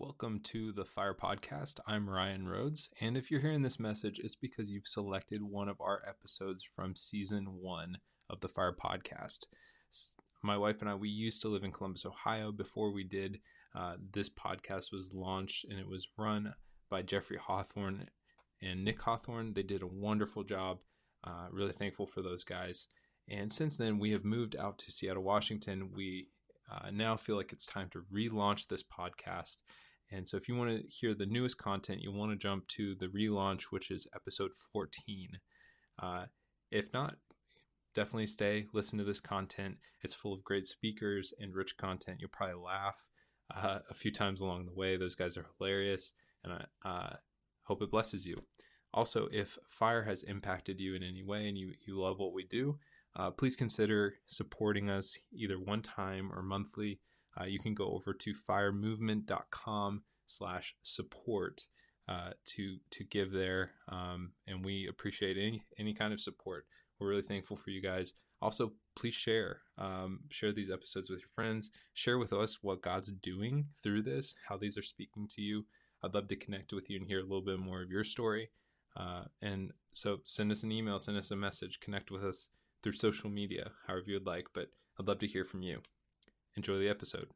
Welcome to the Fire Podcast. I'm Ryan Rhodes, and if you're hearing this message, it's because you've selected one of our episodes from season one of the Fire Podcast. My wife and I, we used to live in Columbus, Ohio before we did. Uh, this podcast was launched and it was run by Jeffrey Hawthorne and Nick Hawthorne. They did a wonderful job. Uh, really thankful for those guys. And since then, we have moved out to Seattle, Washington. We uh, now feel like it's time to relaunch this podcast and so, if you want to hear the newest content, you'll want to jump to the relaunch, which is episode 14. Uh, if not, definitely stay, listen to this content. It's full of great speakers and rich content. You'll probably laugh uh, a few times along the way. Those guys are hilarious, and I uh, hope it blesses you. Also, if fire has impacted you in any way and you, you love what we do, uh, please consider supporting us either one time or monthly uh, you can go over to firemovement.com slash support uh, to to give there. Um, and we appreciate any any kind of support. We're really thankful for you guys. Also please share um, share these episodes with your friends. Share with us what god's doing through this how these are speaking to you. I'd love to connect with you and hear a little bit more of your story. Uh, and so send us an email send us a message connect with us through social media however you would like but i'd love to hear from you Enjoy the episode.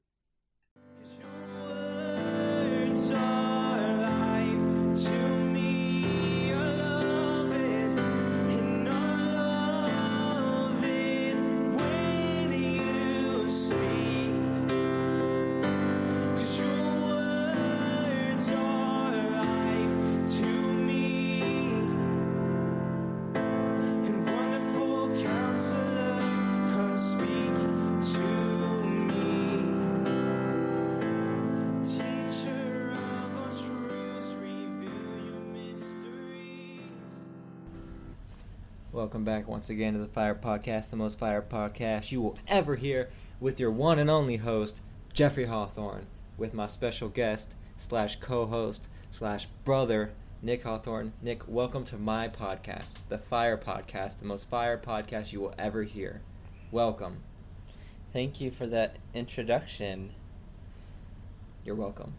Back once again to the Fire Podcast, the most fire podcast you will ever hear, with your one and only host, Jeffrey Hawthorne, with my special guest slash co-host slash brother, Nick Hawthorne. Nick, welcome to my podcast, the Fire Podcast, the most fire podcast you will ever hear. Welcome. Thank you for that introduction. You're welcome.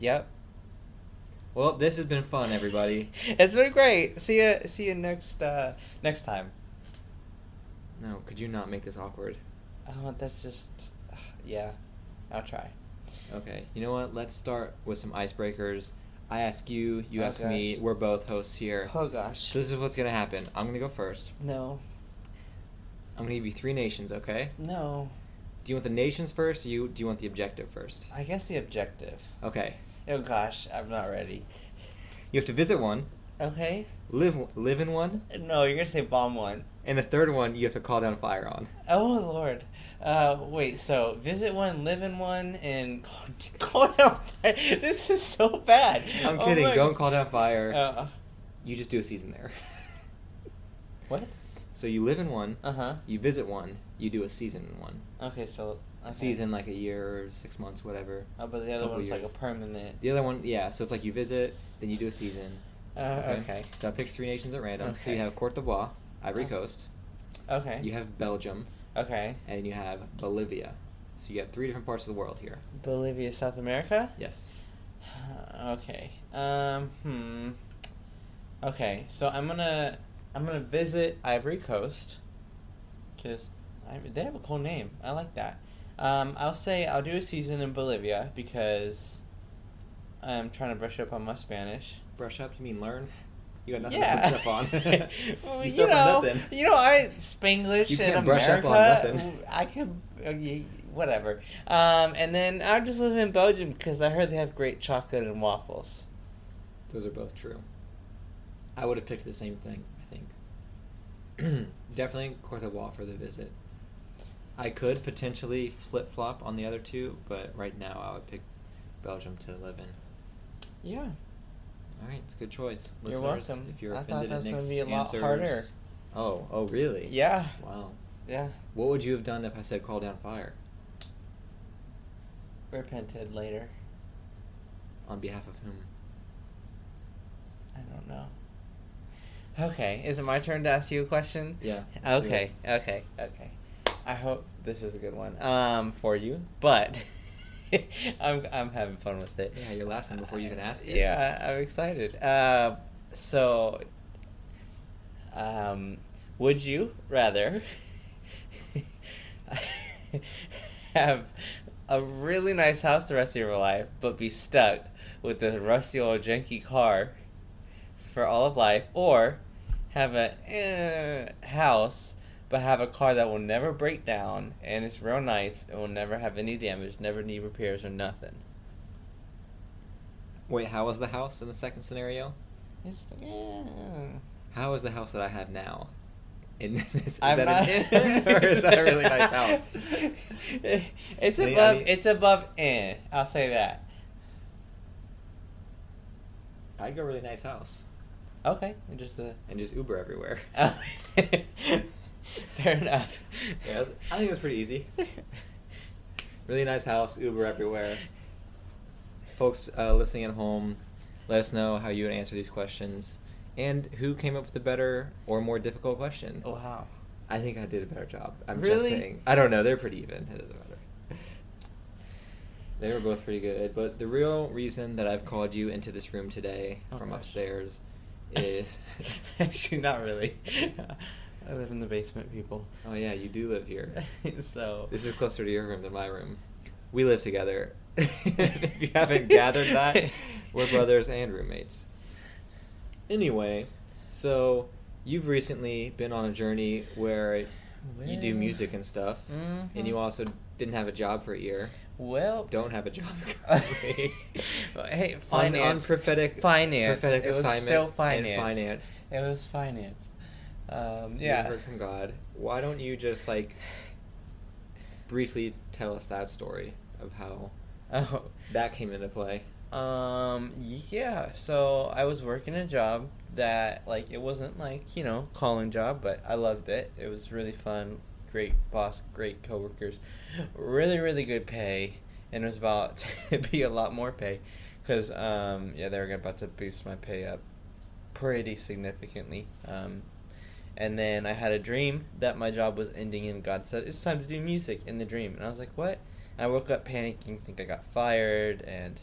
Yep. Well, this has been fun, everybody. it's been great. See you. See you next uh, next time. No, could you not make this awkward? Oh, that's just. Yeah, I'll try. Okay. You know what? Let's start with some icebreakers. I ask you, you oh, ask gosh. me. We're both hosts here. Oh gosh. So this is what's gonna happen. I'm gonna go first. No. I'm gonna give you three nations. Okay. No. Do you want the nations first? Or you do you want the objective first? I guess the objective. Okay. Oh gosh, I'm not ready. You have to visit one. Okay. Live live in one. No, you're gonna say bomb one. And the third one, you have to call down fire on. Oh lord. Uh, wait. So visit one, live in one, and call, down fire. This is so bad. I'm kidding. Oh Don't call down fire. Uh, you just do a season there. what? So you live in one. Uh huh. You visit one. You do a season in one. Okay, so a season like a year or six months, whatever. Oh, but the other one's years. like a permanent. The other one, yeah. So it's like you visit, then you do a season. Uh, okay. okay. So I picked three nations at random. Okay. So you have Cote d'Ivoire, Ivory. Coast. Okay. You have Belgium. Okay. And you have Bolivia. So you have three different parts of the world here. Bolivia, South America. Yes. okay. Um. Hmm. Okay. So I'm gonna I'm gonna visit Ivory Coast because they have a cool name. I like that. Um, I'll say I'll do a season in Bolivia because I'm trying to brush up on my Spanish. Brush up? You mean learn? You got nothing yeah. to brush up on. well, you, you know, nothing. you know, I Spanglish you in America. I can, uh, whatever. Um, and then I just live in Belgium because I heard they have great chocolate and waffles. Those are both true. I would have picked the same thing. I think. Definitely d'Ivoire for the visit. I could potentially flip flop on the other two, but right now I would pick Belgium to live in. Yeah. All right, it's a good choice. Listeners, you're welcome. If you're I offended thought that was going to be a lot harder. Oh, oh, really? Yeah. Wow. Yeah. What would you have done if I said call down fire? Repented later. On behalf of whom? I don't know. Okay, is it my turn to ask you a question? Yeah. Okay, okay, okay. I hope this is a good one um, for you. But I'm I'm having fun with it. Yeah, you're laughing before you even ask it. Yeah, I'm excited. Uh, so, um, would you rather have a really nice house the rest of your life, but be stuck with this rusty old janky car for all of life, or have a eh, house but have a car that will never break down and it's real nice and will never have any damage, never need repairs or nothing? Wait, how was the house in the second scenario? It's like, eh. How is the house that I have now? In this, is I'm that not, an or is that a really nice house? it's above. any- It's above eh. I'll say that. I'd go really nice house Okay, and just a. and just Uber everywhere. Fair enough. Yeah, I think that's pretty easy. Really nice house, Uber everywhere. Folks uh, listening at home, let us know how you would answer these questions and who came up with the better or more difficult question. Oh, wow. I think I did a better job. I'm Really? just saying. I don't know. They're pretty even. It doesn't matter. They were both pretty good. But the real reason that I've called you into this room today Oh, from gosh. upstairs is. Actually, not really. I live in the basement, people. oh, yeah, you do live here. so. This is closer to your room than my room. We live together. if you haven't gathered that, we're brothers and roommates. Anyway, so you've recently been on a journey where you do music and stuff, and Mhm. you also didn't have a job for a year. Well, Don't have a job hey, finance. on prophetic finance. prophetic it was still and finance. finance. It was finance. Um, You yeah. heard from God. Why don't you just like briefly tell us that story of how Oh. that came into play? Um, yeah, so I was working a job that, like, it wasn't like, you know, calling job, but I loved it. It was really fun, great boss, great coworkers, really, really good pay, and it was about to be a lot more pay, because, um, yeah, they were about to boost my pay up pretty significantly. Um, and then I had a dream that my job was ending, and God said, It's time to do music in the dream. And I was like, What? And I woke up panicking, think I got fired, and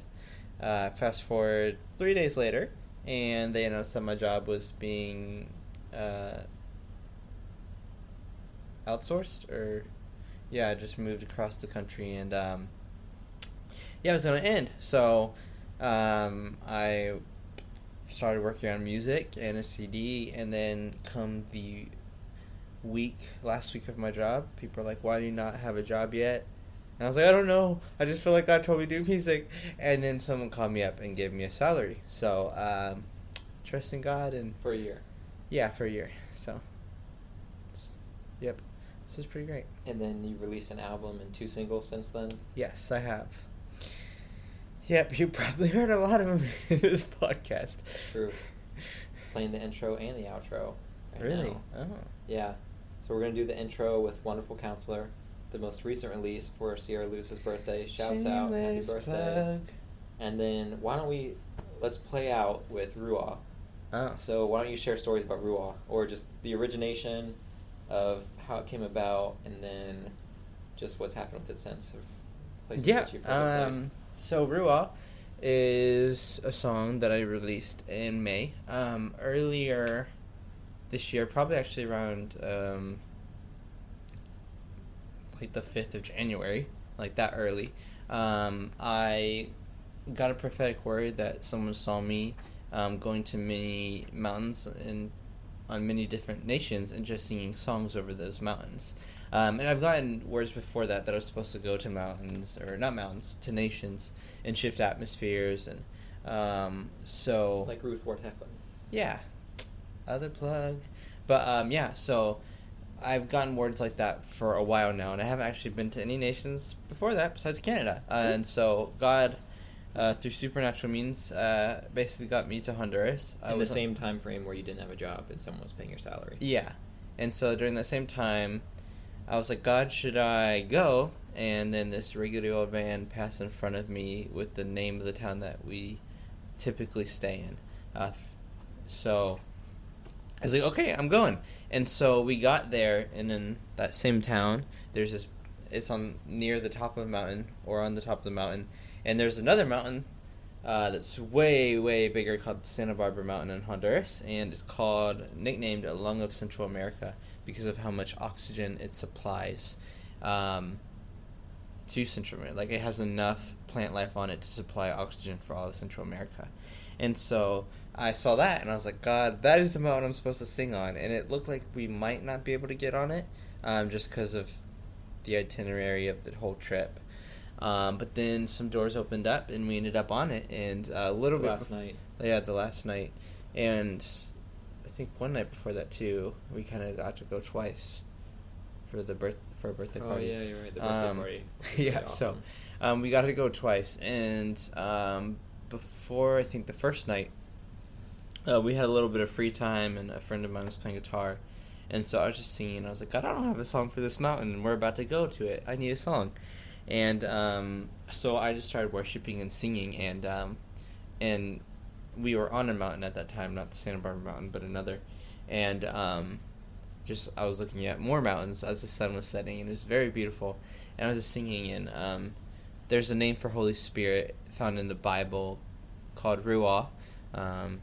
uh, fast forward three days later, and they announced that my job was being uh, outsourced, or yeah, I just moved across the country, and um, yeah, it was gonna end. So um, I started working on music and a CD, and then come the week, last week of my job, people are like, "Why do you not have a job yet?" And I was like, I don't know. I just feel like God told me to do music. And then someone called me up and gave me a salary. So, um, trust in God and For a year. yeah, for a year. So, it's- yep, this is pretty great. And then you released an album and two singles since then. Yes, I have. Yep, you probably heard a lot of them in this podcast. True. Playing the intro and the outro. right Really? now. Oh. Yeah. So we're gonna do the intro with Wonderful Counselor, the most recent release for Sierra Lewis's birthday. Shouts out, happy birthday! plug. And then why don't we let's play out with Ruah. Oh. So why don't you share stories about Ruah, or just the origination of how it came about, and then just what's happened with it since of places yeah. that you've Um, so Ruah is a song that I released in May. Um, earlier this year, probably actually around um, like the fifth of January, like that early. Um, I got a prophetic word that someone saw me um, going to many mountains and on many different nations and just singing songs over those mountains. Um, and I've gotten words before that that I was supposed to go to mountains or not mountains to nations and shift atmospheres and um, so like Ruth Ward Heflin. yeah, other plug, but um, yeah. So I've gotten words like that for a while now, and I haven't actually been to any nations before that besides Canada. Uh, and so God, uh, through supernatural means, uh, basically got me to Honduras. I In the same time frame where you didn't have a job and someone was paying your salary. Yeah, and so during that same time, I was like, God, should I go? And then this regular old man passed in front of me with the name of the town that we typically stay in. Uh, so I was like, okay, I'm going. And so we got there, and in that same town, there's this. it's on near the top of a mountain or on the top of the mountain, and there's another mountain uh, that's way way bigger called Santa Barbara Mountain in Honduras, and it's called nicknamed a lung of Central America because of how much oxygen it supplies um, to Central America. Like it has enough plant life on it to supply oxygen for all of Central America, and so I saw that and I was like, God, that is the mountain I'm supposed to sing on, and it looked like we might not be able to get on it, um, just because of the itinerary of the whole trip. Um, but then some doors opened up and we ended up on it, and uh, a little bit Last night. Yeah, the last night, and think one night before that too, we kind of got to go twice for the birth for a birthday party. Oh yeah, you're right. The birthday Um, party. yeah, Pretty so um, we got to go twice, and um, before I think the first night, uh, we had a little bit of free time, and a friend of mine was playing guitar, and so I was just singing. I was like, God, I don't have a song for this mountain, and we're about to go to it. I need a song, and um, so I just started worshiping and singing, and um, and we were on a mountain at that time, not the Santa Barbara mountain, but another, and um, just I was looking at more mountains as the sun was setting, and it was very beautiful. And I was just singing, and um, there's a name for Holy Spirit found in the Bible called Ruah, um,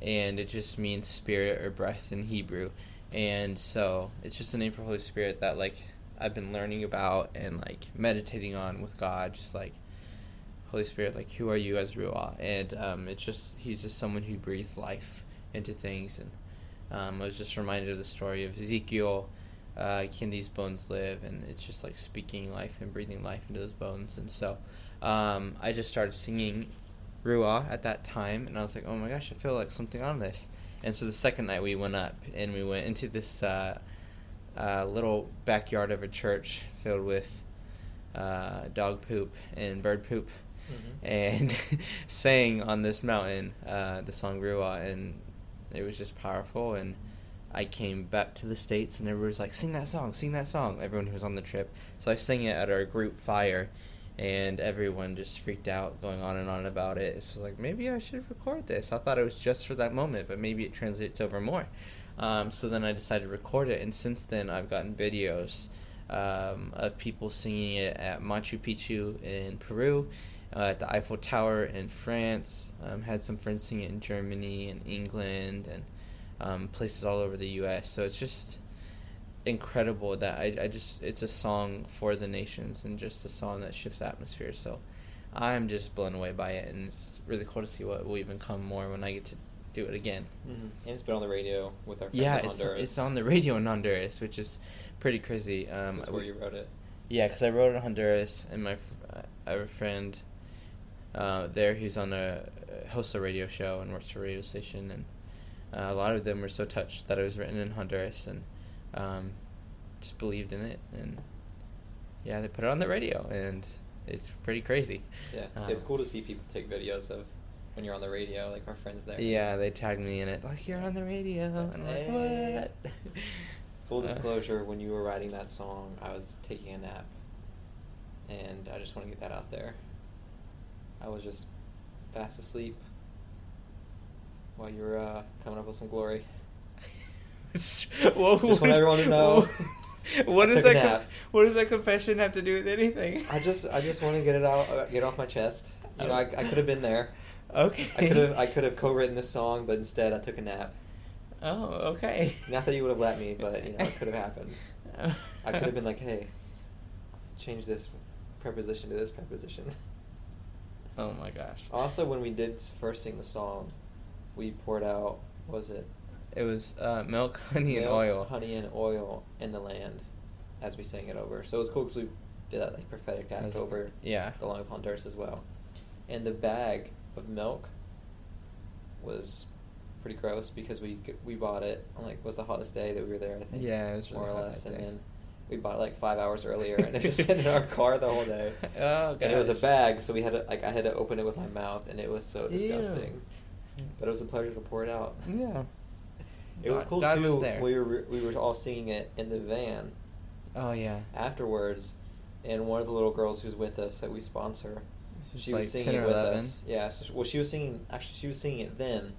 and it just means spirit or breath in Hebrew. And so it's just a name for Holy Spirit that like I've been learning about and like meditating on with God, just like Holy Spirit, like who are you as Ruah? And um, it's just he's just someone who breathes life into things. And um, I was just reminded of the story of Ezekiel. Uh, can these bones live? And it's just like speaking life and breathing life into those bones. And so um, I just started singing Ruah at that time, and I was like, oh my gosh, I feel like something on this. And so the second night we went up and we went into this uh, uh, little backyard of a church filled with uh, dog poop and bird poop Mhm. and sang on this mountain uh, the song Ruah, and it was just powerful. And I came back to the states, and everyone was like, "Sing that song, sing that song." Everyone who was on the trip, so I sang it at our group fire, and everyone just freaked out, going on and on about it. So I was like, maybe I should record this. I thought it was just for that moment, but maybe it translates over more. Um, so then I decided to record it, and since then I've gotten videos um, of people singing it at Machu Picchu in Peru, uh, at the Eiffel Tower in France. Um, had some friends sing it in Germany and England and um, places all over the U.S. So it's just incredible that I, I just it's a song for the nations and just a song that shifts atmosphere. So I'm just blown away by it, and it's really cool to see what will even come more when I get to do it again. Mhm. And it's been on the radio with our friends Yeah, in it's Honduras. it's on the radio in Honduras, which is pretty crazy. Um, This is where you wrote it. Yeah, because I wrote it in Honduras, and my uh, I have a friend uh, there who's on a hosts a radio show and works for a radio station, and uh, a lot of them were so touched that it was written in Honduras, and um, just believed in it, and yeah, they put it on the radio, and it's pretty crazy. Yeah, Um, it's cool to see people take videos of when you're on the radio, like our friends there. Yeah, they tagged me in it, like you're on the radio, and I'm like, Hey. what? Full Uh, disclosure, when you were writing that song, I was taking a nap, and I just want to get that out there. I was just fast asleep while you were uh, coming up with some glory. Whoa, Just want everyone to know. What does that? con- what does that confession have to do with anything? I just, I just want to get it out, uh, get it off my chest. You know, I, I could have been there. Okay. I could have, I could have co-written this song, but instead I took a nap. Oh, okay. Not that you would have let me, but you know, it could have happened. I could have been like, hey, change this preposition to this preposition. Oh my gosh. Also, when we did first sing the song, we poured out, what was it? It was uh, milk, honey, and oil. Honey and oil in the land as we sang it over. So it was cool because we did that like prophetic act over yeah. the Long of Honduras as well. And the bag of milk was pretty gross because we we bought it on like was the hottest day that we were there I think Yeah, it was really more or hot less and then we bought it like five hours earlier and it just sat in our car the whole day Oh, and it was a bag so we had to like I had to open it with my mouth and it was so Ew. disgusting but it was a pleasure to pour it out Yeah. it was cool God too was we were we were all singing it in the van Oh yeah. afterwards and one of the little girls who's with us that we sponsor she like was singing 10 it with 11. us yeah so, well she was singing actually she was singing it then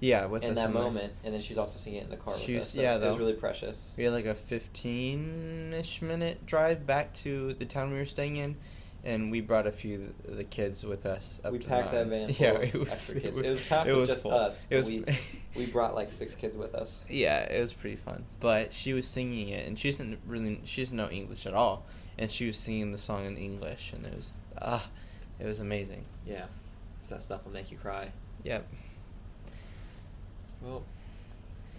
Yeah, with in that moment, and then she was also singing it in the car with She was- us. So yeah, it was really precious. We had like a 15-ish minute drive back to the town we were staying in, and we brought a few of the kids with us. Up we packed that van. Yeah, it was. It kids. was, It was packed it with just full. us. It was. we we brought like six kids with us. yeah, it was pretty fun. But she was singing it, and she doesn't really. She doesn't know English at all, and she was singing the song in English, and it was ah, it was amazing. Yeah, so that stuff will make you cry. Yep. Well,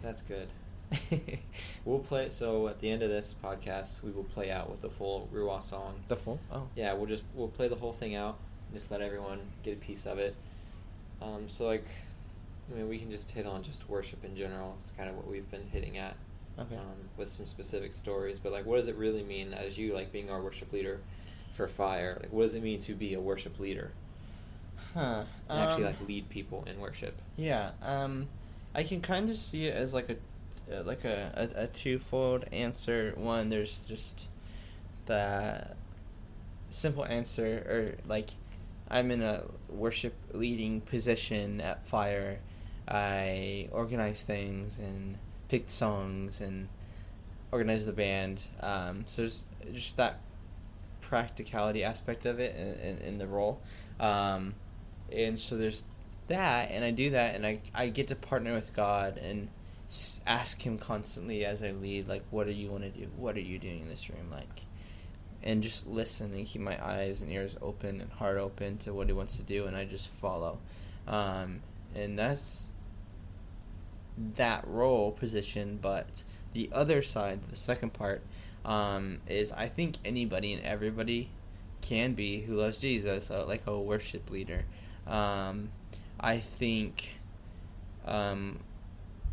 that's good. We'll play. So at the end of this podcast, we will play out with the full Ruah song. the full. Oh. Yeah, we'll just we'll play the whole thing out. Just let everyone get a piece of it. Um, so like, I mean, we can just hit on just worship in general. It's kind of what we've been hitting at. Okay. Um, with some specific stories, but like, what does it really mean as you like being our worship leader for Fire? Like, what does it mean to be a worship leader? Huh. And actually, um, like, lead people in worship. Yeah, um, I can kind of see it as like a, uh, like a, a, a twofold answer. One, there's just the simple answer, or like, I'm in a worship leading position at Fire. I organize things and pick songs and organize the band. Um, so there's just that practicality aspect of it in, in, in the role. Um, and so there's that, and I do that, and I, I get to partner with God and ask Him constantly as I lead, like, what do you want to do? What are you doing in this room? Like, and just listen and keep my eyes and ears open and heart open to what He wants to do, and I just follow. Um, and that's that role position, but the other side, the second part, um, is I think anybody and everybody can be who loves Jesus, uh, like a worship leader. Um, I think um,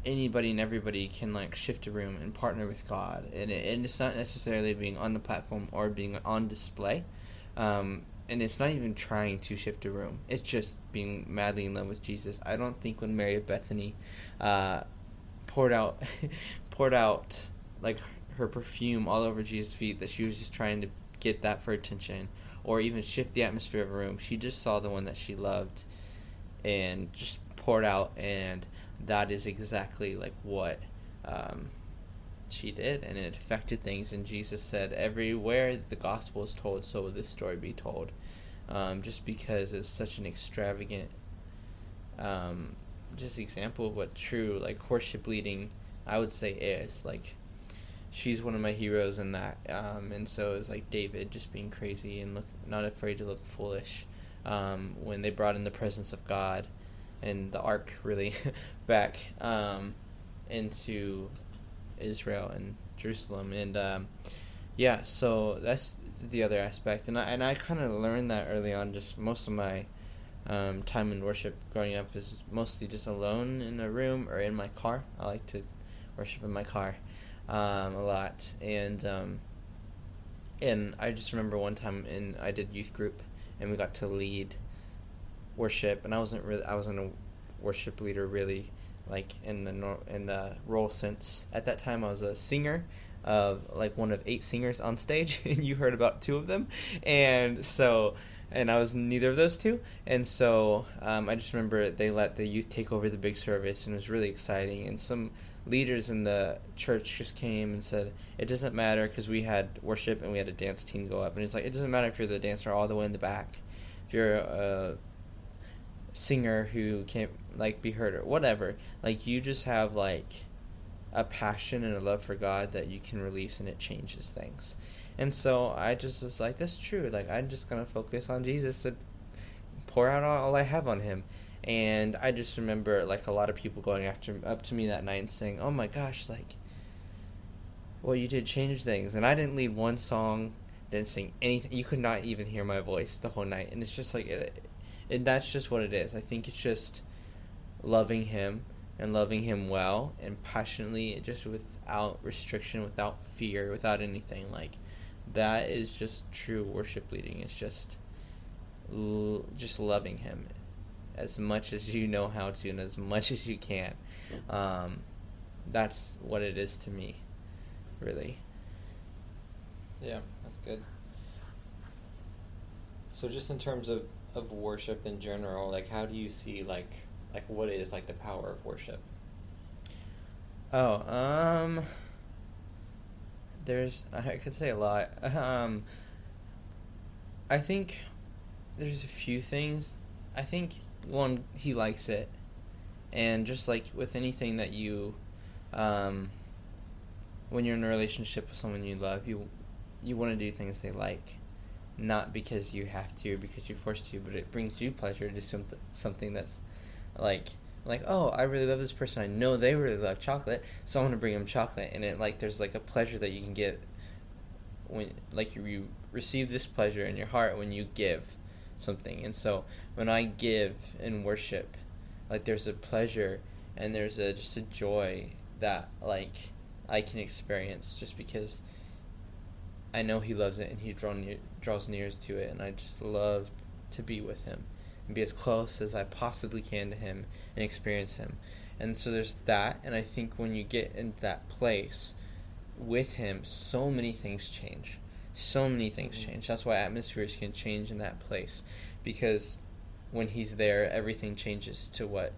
anybody and everybody can like shift a room and partner with God, and, it, and it's not necessarily being on the platform or being on display. Um, and it's not even trying to shift a room. It's just being madly in love with Jesus. I don't think when Mary of Bethany uh, poured out poured out like her perfume all over Jesus' feet that she was just trying to get that for attention or even shift the atmosphere of a room. She just saw the one that she loved and just poured out and that is exactly like what um, she did and it affected things and jesus said everywhere the gospel is told so will this story be told. Um, just because it's such an extravagant um, just example of what true like worship leading i would say is. Like she's one of my heroes in that um, and so is like david just being crazy and look not afraid to look foolish um, when they brought in the presence of god and the ark really back um, into Israel and Jerusalem, and um, yeah, so that's the other aspect, and I and I kind of learned that early on. Just most of my um, time in worship growing up is mostly just alone in a room or in my car. I like to worship in my car um, a lot, and um, and I just remember one time in I did youth group, and we got to lead worship, and I wasn't really I wasn't a worship leader really like in the in the role sense. At that time, I was a singer of like one of eight singers on stage, and you heard about two of them, and so. And I was neither of those two, and so um, I just remember they let the youth take over the big service, and it was really exciting. And some leaders in the church just came and said, "It doesn't matter," because we had worship and we had a dance team go up, and it's like it doesn't matter if you're the dancer all the way in the back, if you're a singer who can't like be heard or whatever like you just have like a passion and a love for god that you can release and it changes things. And so i just was like that's true. Like i'm just gonna focus on jesus and pour out all i have on him and i just remember like a lot of people going after up to me that night and saying oh my gosh like well you did change things and i didn't lead one song didn't sing anything you could not even hear my voice the whole night and it's just like and that's just what it is. I think it's just loving him and loving him well and passionately, just without restriction, without fear, without anything. Like that is just true worship leading. It's just just loving him as much as you know how to and as much as you can. Um, that's what it is to me, really. Yeah, that's good. So just in terms of, of worship in general, like how do you see like like what is like the power of worship? Oh, um, there's I could say a lot. Um, I think there's a few things. I think one he likes it, and just like with anything that you, um, when you're in a relationship with someone you love, you you want to do things they like, not because you have to or because you're forced to, but it brings you pleasure to something something that's like like oh I really love this person. I know they really love chocolate, so I want to bring them chocolate, and it like there's like a pleasure that you can get when like you, you receive this pleasure in your heart when you give something. And so when I give and worship, like there's a pleasure and there's a just a joy that like I can experience just because I know he loves it and he draw near, draws near to it and I just love to be with him and be as close as I possibly can to him and experience him. And so there's that and I think when you get in that place with him so many things change so many things Mm-hmm. change. That's why atmospheres can change in that place because when he's there, everything changes to what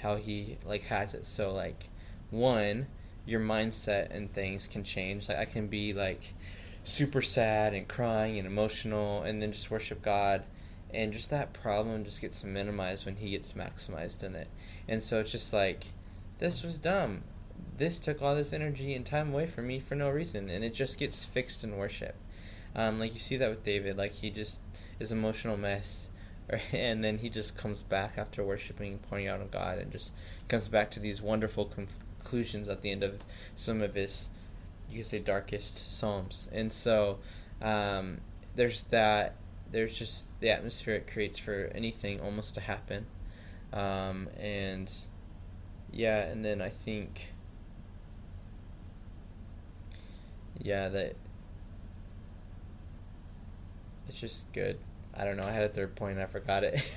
how he like has it. So like one, your mindset and things can change. Like I can be like super sad and crying and emotional and then just worship God and just that problem just gets minimized when he gets maximized in it. And so it's just like this was dumb this took all this energy and time away from me for no reason and it just gets fixed in worship. Um, like you see that with david like he just is emotional mess and then he just comes back after worshiping pointing out on god and just comes back to these wonderful conclusions at the end of some of his you could say darkest psalms. And so um, there's that there's just the atmosphere it creates for anything almost to happen. Um, and yeah and then i think yeah, that it's just good. I don't know. I had a third point and I forgot it.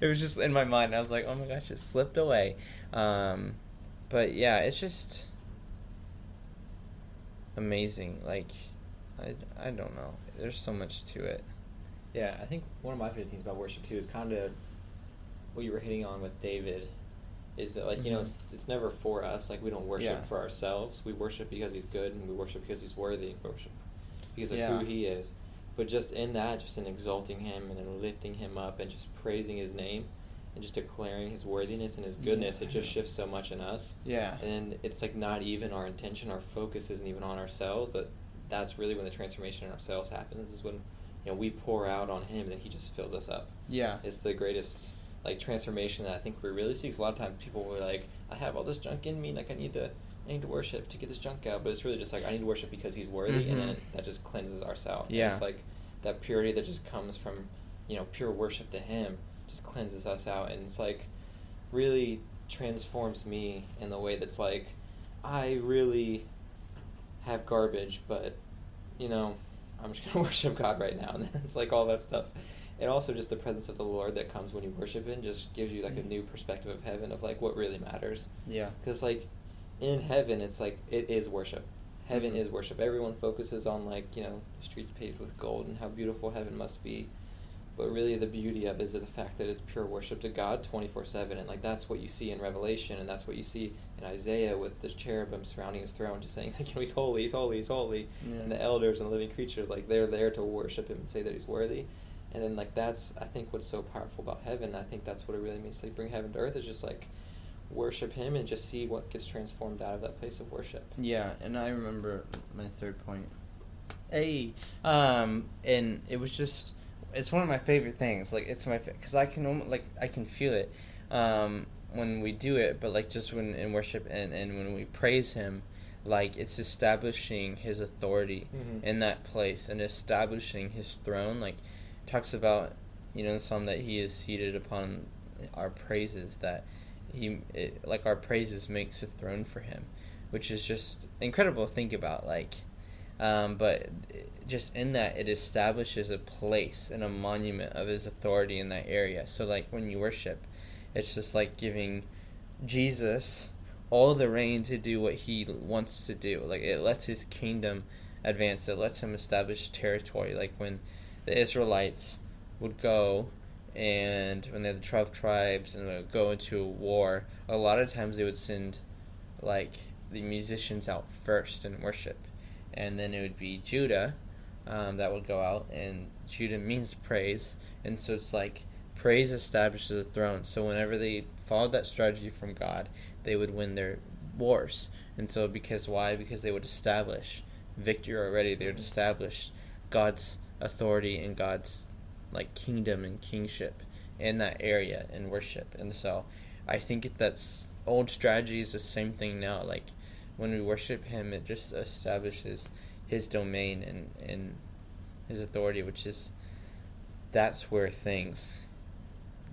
It was just in my mind. I was like, oh my gosh, it slipped away. Um, but yeah, it's just amazing. Like, I, I don't know. There's so much to it. Yeah, I think one of my favorite things about worship too is kind of what you were hitting on with David. Is that like you know Mhm. it's it's never for us. Like we don't worship Yeah. for ourselves. We worship because He's good, and we worship because He's worthy. We worship because of Yeah. who He is. But just in that, just in exalting Him and in lifting Him up and just praising His name and just declaring His worthiness and His goodness, it just shifts so much in us. Yeah. And it's like not even our intention. Our focus isn't even on ourselves, but that's really when the transformation in ourselves happens. Is when you know we pour out on Him, and then He just fills us up. Yeah. It's the greatest like transformation that I think we really see. 'cause a lot of times people were like, "I have all this junk in me, like I need to, I need to worship to get this junk out." But it's really just like I need to worship because He's worthy, and Mhm. then that just cleanses ourselves. Yeah. it's like that purity that just comes from you know pure worship to Him just cleanses us out, and it's like really transforms me in the way that's like I really have garbage, but you know I'm just gonna worship God right now, and then it's like all that stuff and also just the presence of the Lord that comes when you worship Him just gives you like a new perspective of heaven of like what really matters. Yeah. Because like in heaven, it's like it is worship. Heaven Mhm. is worship. Everyone focuses on like you know streets paved with gold and how beautiful heaven must be, but really the beauty of it is the fact that it's pure worship to God twenty four seven, and like that's what you see in Revelation, and that's what you see in Isaiah with the cherubim surrounding His throne, just saying like you know He's holy, He's holy, He's holy, Yeah. and the elders and the living creatures like they're there to worship Him and say that He's worthy. And then like that's I think what's so powerful about heaven. I think that's what it really means to like, bring heaven to earth is just like worship him and just see what gets transformed out of that place of worship. Yeah, and I remember my third point. Hey, um, and it was just it's one of my favorite things. Like it's my because I can almo- like I can feel it um, when we do it, but like just when in worship and and when we praise Him, like it's establishing His authority Mhm. in that place and establishing His throne. Like talks about you know in psalm that He is seated upon our praises that he it, like our praises makes a throne for him which is just incredible to think about like um, but just in that it establishes a place and a monument of his authority in that area. So like when you worship it's just like giving jesus all the reign to do what he wants to do. Like it lets his kingdom advance. It lets him establish territory. Like when the israelites would go and when they had the twelve tribes and would go into war, a lot of times they would send like the musicians out first and worship, and then it would be Judah um, that would go out, and Judah means praise, and so it's like praise establishes a throne. So whenever they followed that strategy from God, they would win their wars. And so because why? Because they would establish victory already. They would establish God's authority and God's like kingdom and kingship in that area in worship. And so I think that's old strategy is the same thing now. Like when we worship him it just establishes his domain and, and his authority, which is that's where things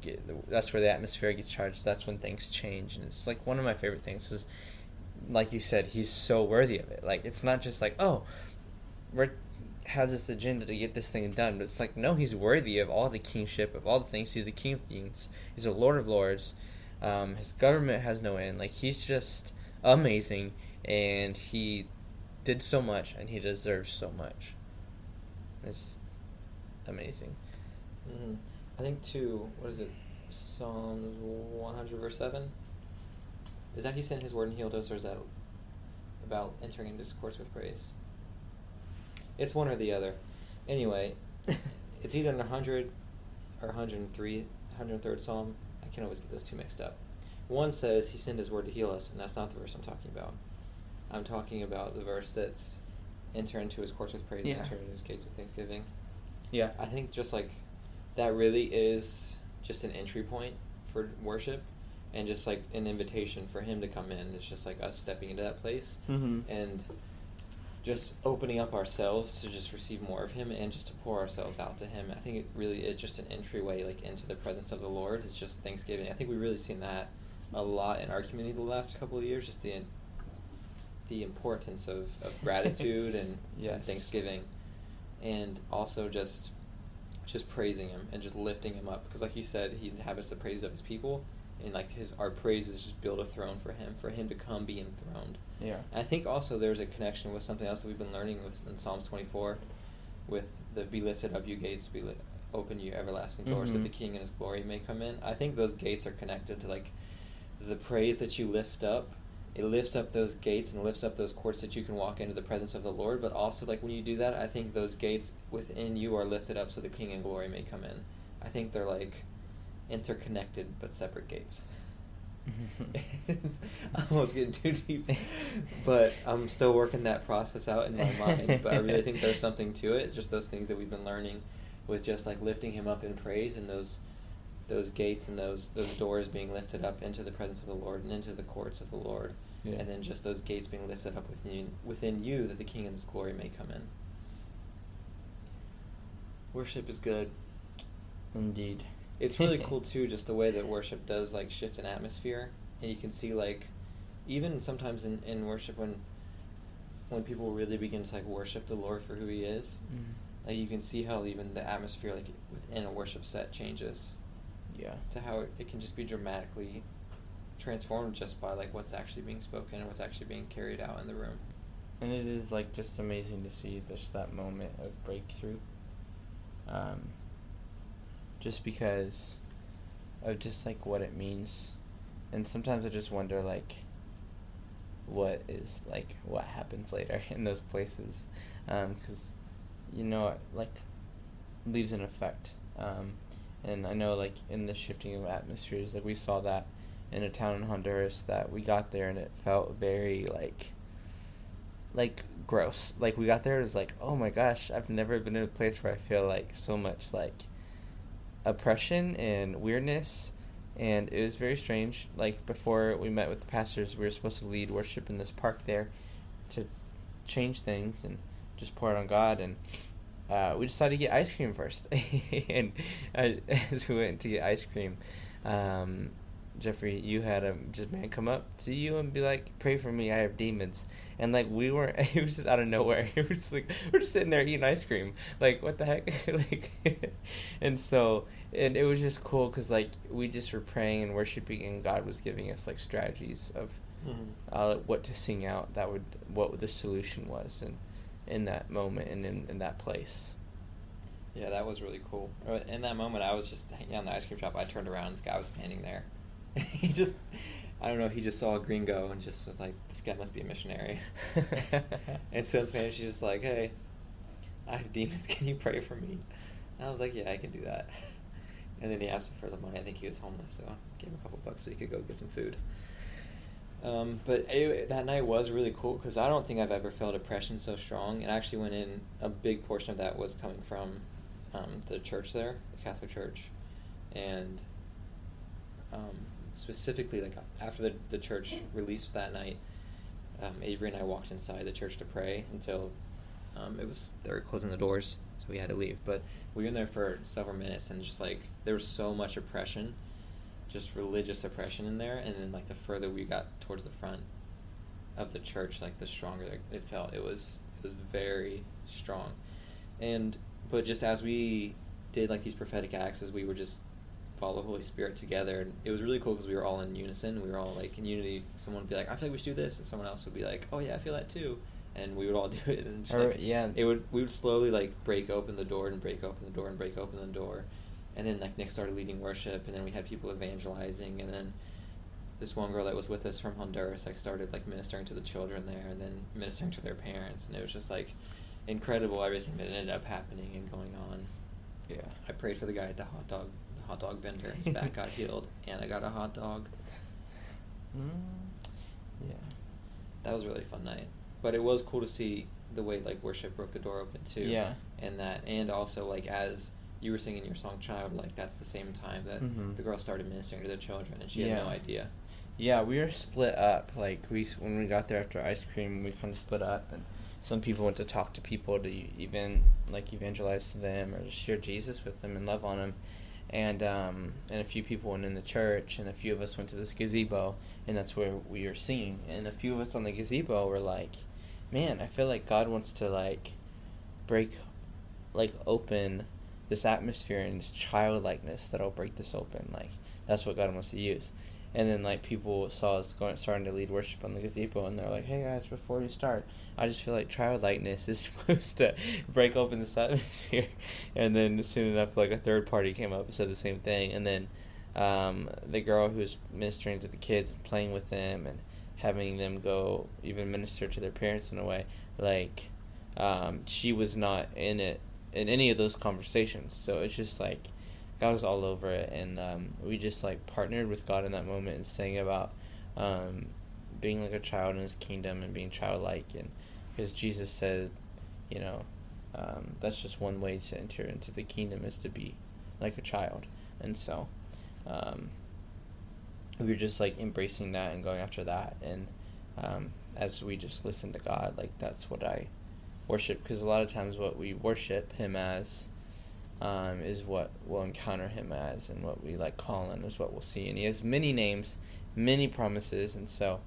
get that's where the atmosphere gets charged. That's when things change. And it's like one of my favorite things is like you said, he's so worthy of it. Like it's not just like, oh, Rick has this agenda to get this thing done, but it's like, no, he's worthy of all the kingship, of all the things. He's the king of kings. He's a lord of lords. Um, his government has no end. Like he's just amazing, and he did so much, and he deserves so much. It's amazing. Mm-hmm. I think too. What is it? Psalms one hundred verse seven. Is that he sent his word and healed us, or is that about entering into discourse with praise? It's one or the other. Anyway, it's either in 100 or 103, 103rd Psalm. I can always get those two mixed up. One says he sent his word to heal us, and that's not the verse I'm talking about. I'm talking about the verse that's enter into his courts with praise Yeah. and enter into his gates with thanksgiving. Yeah. I think just like that really is just an entry point for worship and just like an invitation for him to come in. It's just like us stepping into that place Mm-hmm. and just opening up ourselves to just receive more of him and just to pour ourselves out to him. I think it really is just an entryway like into the presence of the Lord. It's just Thanksgiving. I think we've really seen that a lot in our community the last couple of years, just the the importance of, of gratitude and, and Yes. Thanksgiving. And also just just praising him and just lifting him up because like you said he inhabits the praises of his people and like his our praises just build a throne for him for him to come be enthroned Yeah. and i think also there's a connection with something else that we've been learning with in psalms 24 with the be lifted up you gates be li- open you everlasting doors that Mhm. the king and his glory may come in i think those gates are connected to like the praise that you lift up it lifts up those gates and lifts up those courts that you can walk into the presence of the Lord. But also, like when you do that, I think those gates within you are lifted up so the King and glory may come in. I think they're like interconnected but separate gates. It's- I'm almost getting too deep, but I'm still working that process out in my mind. But I really think there's something to it. Just those things that we've been learning, with just like lifting Him up in praise and those those gates and those those doors being lifted up into the presence of the Lord and into the courts of the Lord, Yeah. and then just those gates being lifted up within you, within you that the King and His glory may come in. Worship is good. Indeed. It's really cool too, just the way that worship does like shift an atmosphere, and you can see like, even sometimes in, in worship when, when people really begin to like worship the Lord for who He is, Mhm. like you can see how even the atmosphere like within a worship set changes Yeah. to how it, it can just be dramatically transformed just by like what's actually being spoken and what's actually being carried out in the room. And it is like just amazing to see just that moment of breakthrough. Um, just because of just like what it means. And sometimes I just wonder like what is like what happens later in those places. Because you know it like leaves an effect. Um, and I know like in the shifting of atmospheres, like we saw that in a town in Honduras that we got there and it felt very like like gross. Like we got there, it was like, oh my gosh, I've never been in a place where I feel like so much like oppression and weirdness, and it was very strange. Like before we met with the pastors, we were supposed to lead worship in this park there to change things and just pour it on God, and uh, we decided to get ice cream first. and uh, as we went to get ice cream, um, Jeffrey, you had a just man come up to you and be like, "Pray for me, I have demons." And like we were, it was just out of nowhere. It was like we're just sitting there eating ice cream. Like what the heck? like, and so and it was just cool because like we just were praying and worshiping, and God was giving us like strategies of uh, what to sing out. That would what the solution was, and in that moment and in, in that place. Yeah, that was really cool. Uh, In that moment, I was just hanging in the ice cream shop. I turned around, and this guy was standing there. he just, I don't know, he just saw a gringo and just was like, this guy must be a missionary. and so in Spanish, she's just like, hey, I have demons. Can you pray for me? And I was like, yeah, I can do that. And then he asked me for some money. I think he was homeless, so I gave him a couple bucks so he could go get some food. Um, but it, that night was really cool because I don't think I've ever felt oppression so strong. And actually, went in a big portion of that was coming from um, the church there, the Catholic Church, and um, specifically like after the, the church released that night, um, Avery and I walked inside the church to pray until um, it was they were closing the doors, so we had to leave. But we were in there for several minutes, and just like there was so much oppression, just religious oppression in there. And then like the further we got towards the front of the church, like the stronger it felt. It was it was very strong, and but just as we did like these prophetic acts, as we were just follow the Holy Spirit together, and it was really cool because we were all in unison. We were all like in unity. Someone would be like, "I feel like we should do this," and someone else would be like, "Oh yeah, I feel that too." And we would all do it, and just, Or- like, yeah. it would we would slowly like break open the door and break open the door and break open the door, and then like Nick started leading worship, and then we had people evangelizing, and then this one girl that was with us from Honduras like started like ministering to the children there, and then ministering to their parents, and it was just like incredible everything that ended up happening and going on. Yeah. I prayed for the guy at the hot dog hot dog vendor. His back got healed, and I got a hot dog. Mm, yeah. That was a really fun night. But it was cool to see the way like worship broke the door open too. Yeah. And that, and also like as you were singing your song "Child," like that's the same time that Mhm. the girl started ministering to the children, and she had no idea. Yeah, we were split up. Like we, when we got there after ice cream, we kind of split up, and some people went to talk to people to even like evangelize to them or just share Jesus with them and love on them, and um, and a few people went in the church, and a few of us went to this gazebo, and that's where we were singing, and a few of us on the gazebo were like, man, I feel like God wants to like break, like open this atmosphere and this childlikeness that'll break this open. Like that's what God wants to use. And then like people saw us going starting to lead worship on the gazebo, and they're like, "Hey guys, before you start, I just feel like childlikeness is supposed to break open this atmosphere." And then soon enough, like a third party came up and said the same thing. And then um, the girl who was ministering to the kids and playing with them and having them go even minister to their parents in a way, like um, she was not in it in any of those conversations. So it's just like God was all over it, and um, we just like partnered with God in that moment and saying about um, being like a child in His kingdom and being childlike, and because Jesus said, you know, um, that's just one way to enter into the kingdom is to be like a child, and so um, we were just like embracing that and going after that, and um, as we just listen to God, like that's what I worship. Because a lot of times what we worship Him as um, is what we'll encounter him as, and what we like call him is what we'll see. And he has many names, many promises, and so,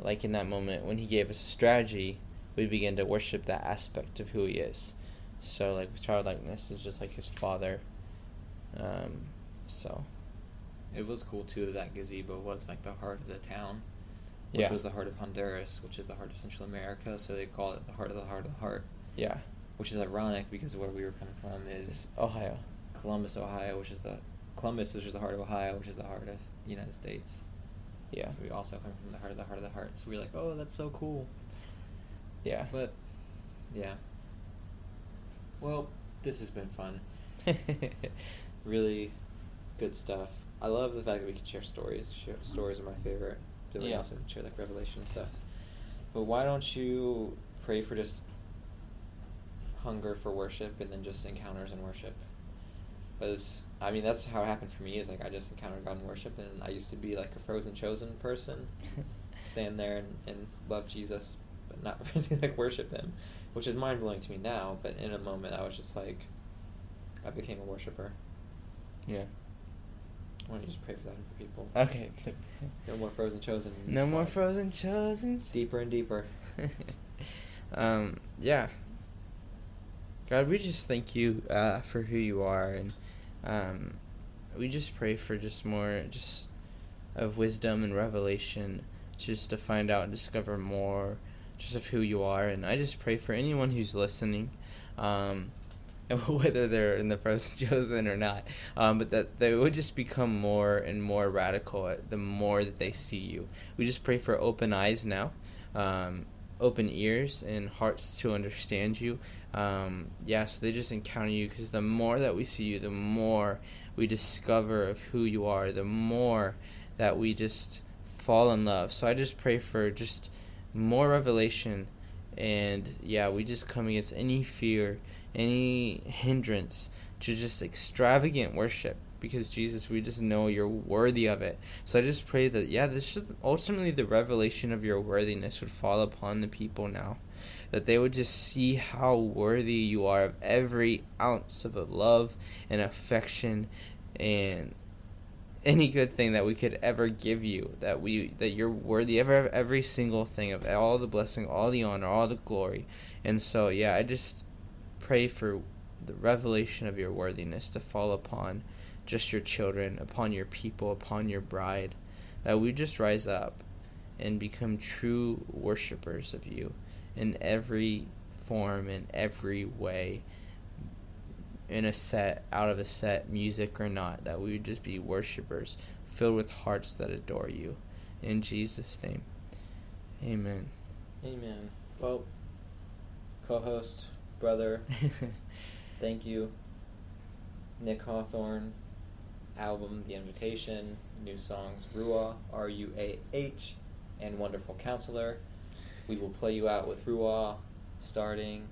like in that moment when he gave us a strategy, we begin to worship that aspect of who he is. So, like childlikeness is just like his father. Um, so, It was cool too that that gazebo was like the heart of the town, which Yeah. was the heart of Honduras, which is the heart of Central America. So they call it the heart of the heart of the heart, yeah, which is ironic because where we were coming from is Ohio. Columbus, Ohio, which is the Columbus, which is the heart of Ohio, which is the heart of the United States. Yeah, We also come from the heart of the heart of the heart. So we are like, oh, that's so cool. Yeah. But yeah. Well, this has been fun. really good stuff. I love the fact that we can share stories. Share, stories are my favorite. We Yeah. also share like revelation and stuff. But why don't you pray for just hunger for worship and then just encounters in worship? Because I mean that's how it happened for me. Is like I just encountered God in worship, and I used to be like a frozen chosen person, stand there and, and love Jesus, not really like worship Him, which is mind blowing to me now. But in a moment, I was just like, I became a worshiper. yeah. I want to just pray for that for people? Okay. No more frozen chosen. No more frozen chosens. Deeper and deeper. um, yeah. God, we just thank you uh, for who you are, and um, we just pray for just more, just of wisdom and revelation, just to find out and discover more, just of who you are. And I just pray for anyone who's listening, um, whether they're in the first chosen or not. Um, but that they would just become more and more radical the more that they see you. We just pray for open eyes now, um, open ears and hearts to understand you. Um, yeah, so they just encounter you because the more that we see you, the more we discover of who you are, the more that we just fall in love. So I just pray for just more revelation and yeah, we just come against any fear, any hindrance to just extravagant worship because Jesus, we just know you're worthy of it. So I just pray that yeah, this should ultimately the revelation of your worthiness would fall upon the people now. That they would just see how worthy you are of every ounce of love and affection and any good thing that we could ever give you that we that you're worthy of every single thing of all the blessing all the honor all the glory. And so yeah i just pray for the revelation of your worthiness to fall upon just your children upon your people upon your bride. That we just rise up and become true worshipers of you in every form in every way in a set, out of a set, music or not, that we would just be worshipers filled with hearts that adore you. In Jesus' name, amen. Amen. Well, co host, brother, thank you. Nick Hawthorne, album The Invitation, new songs Ruah, R U A H, and Wonderful Counselor. We will play you out with Ruah starting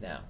now.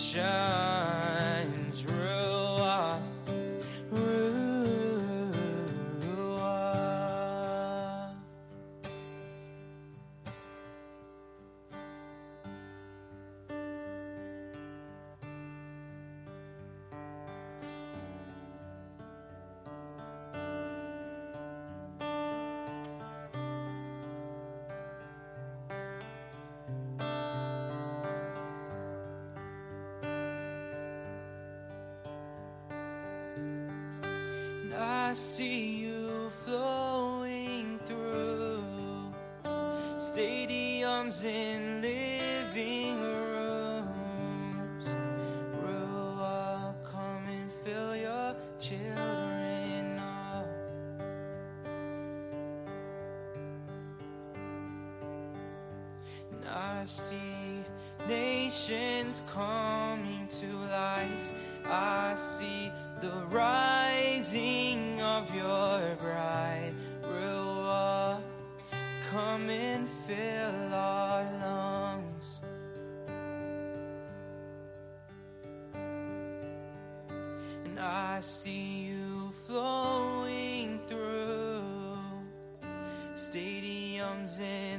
shine. coming to life. I see the rising of your bride. Ruah, come and fill our lungs. And I see you flowing through stadiums and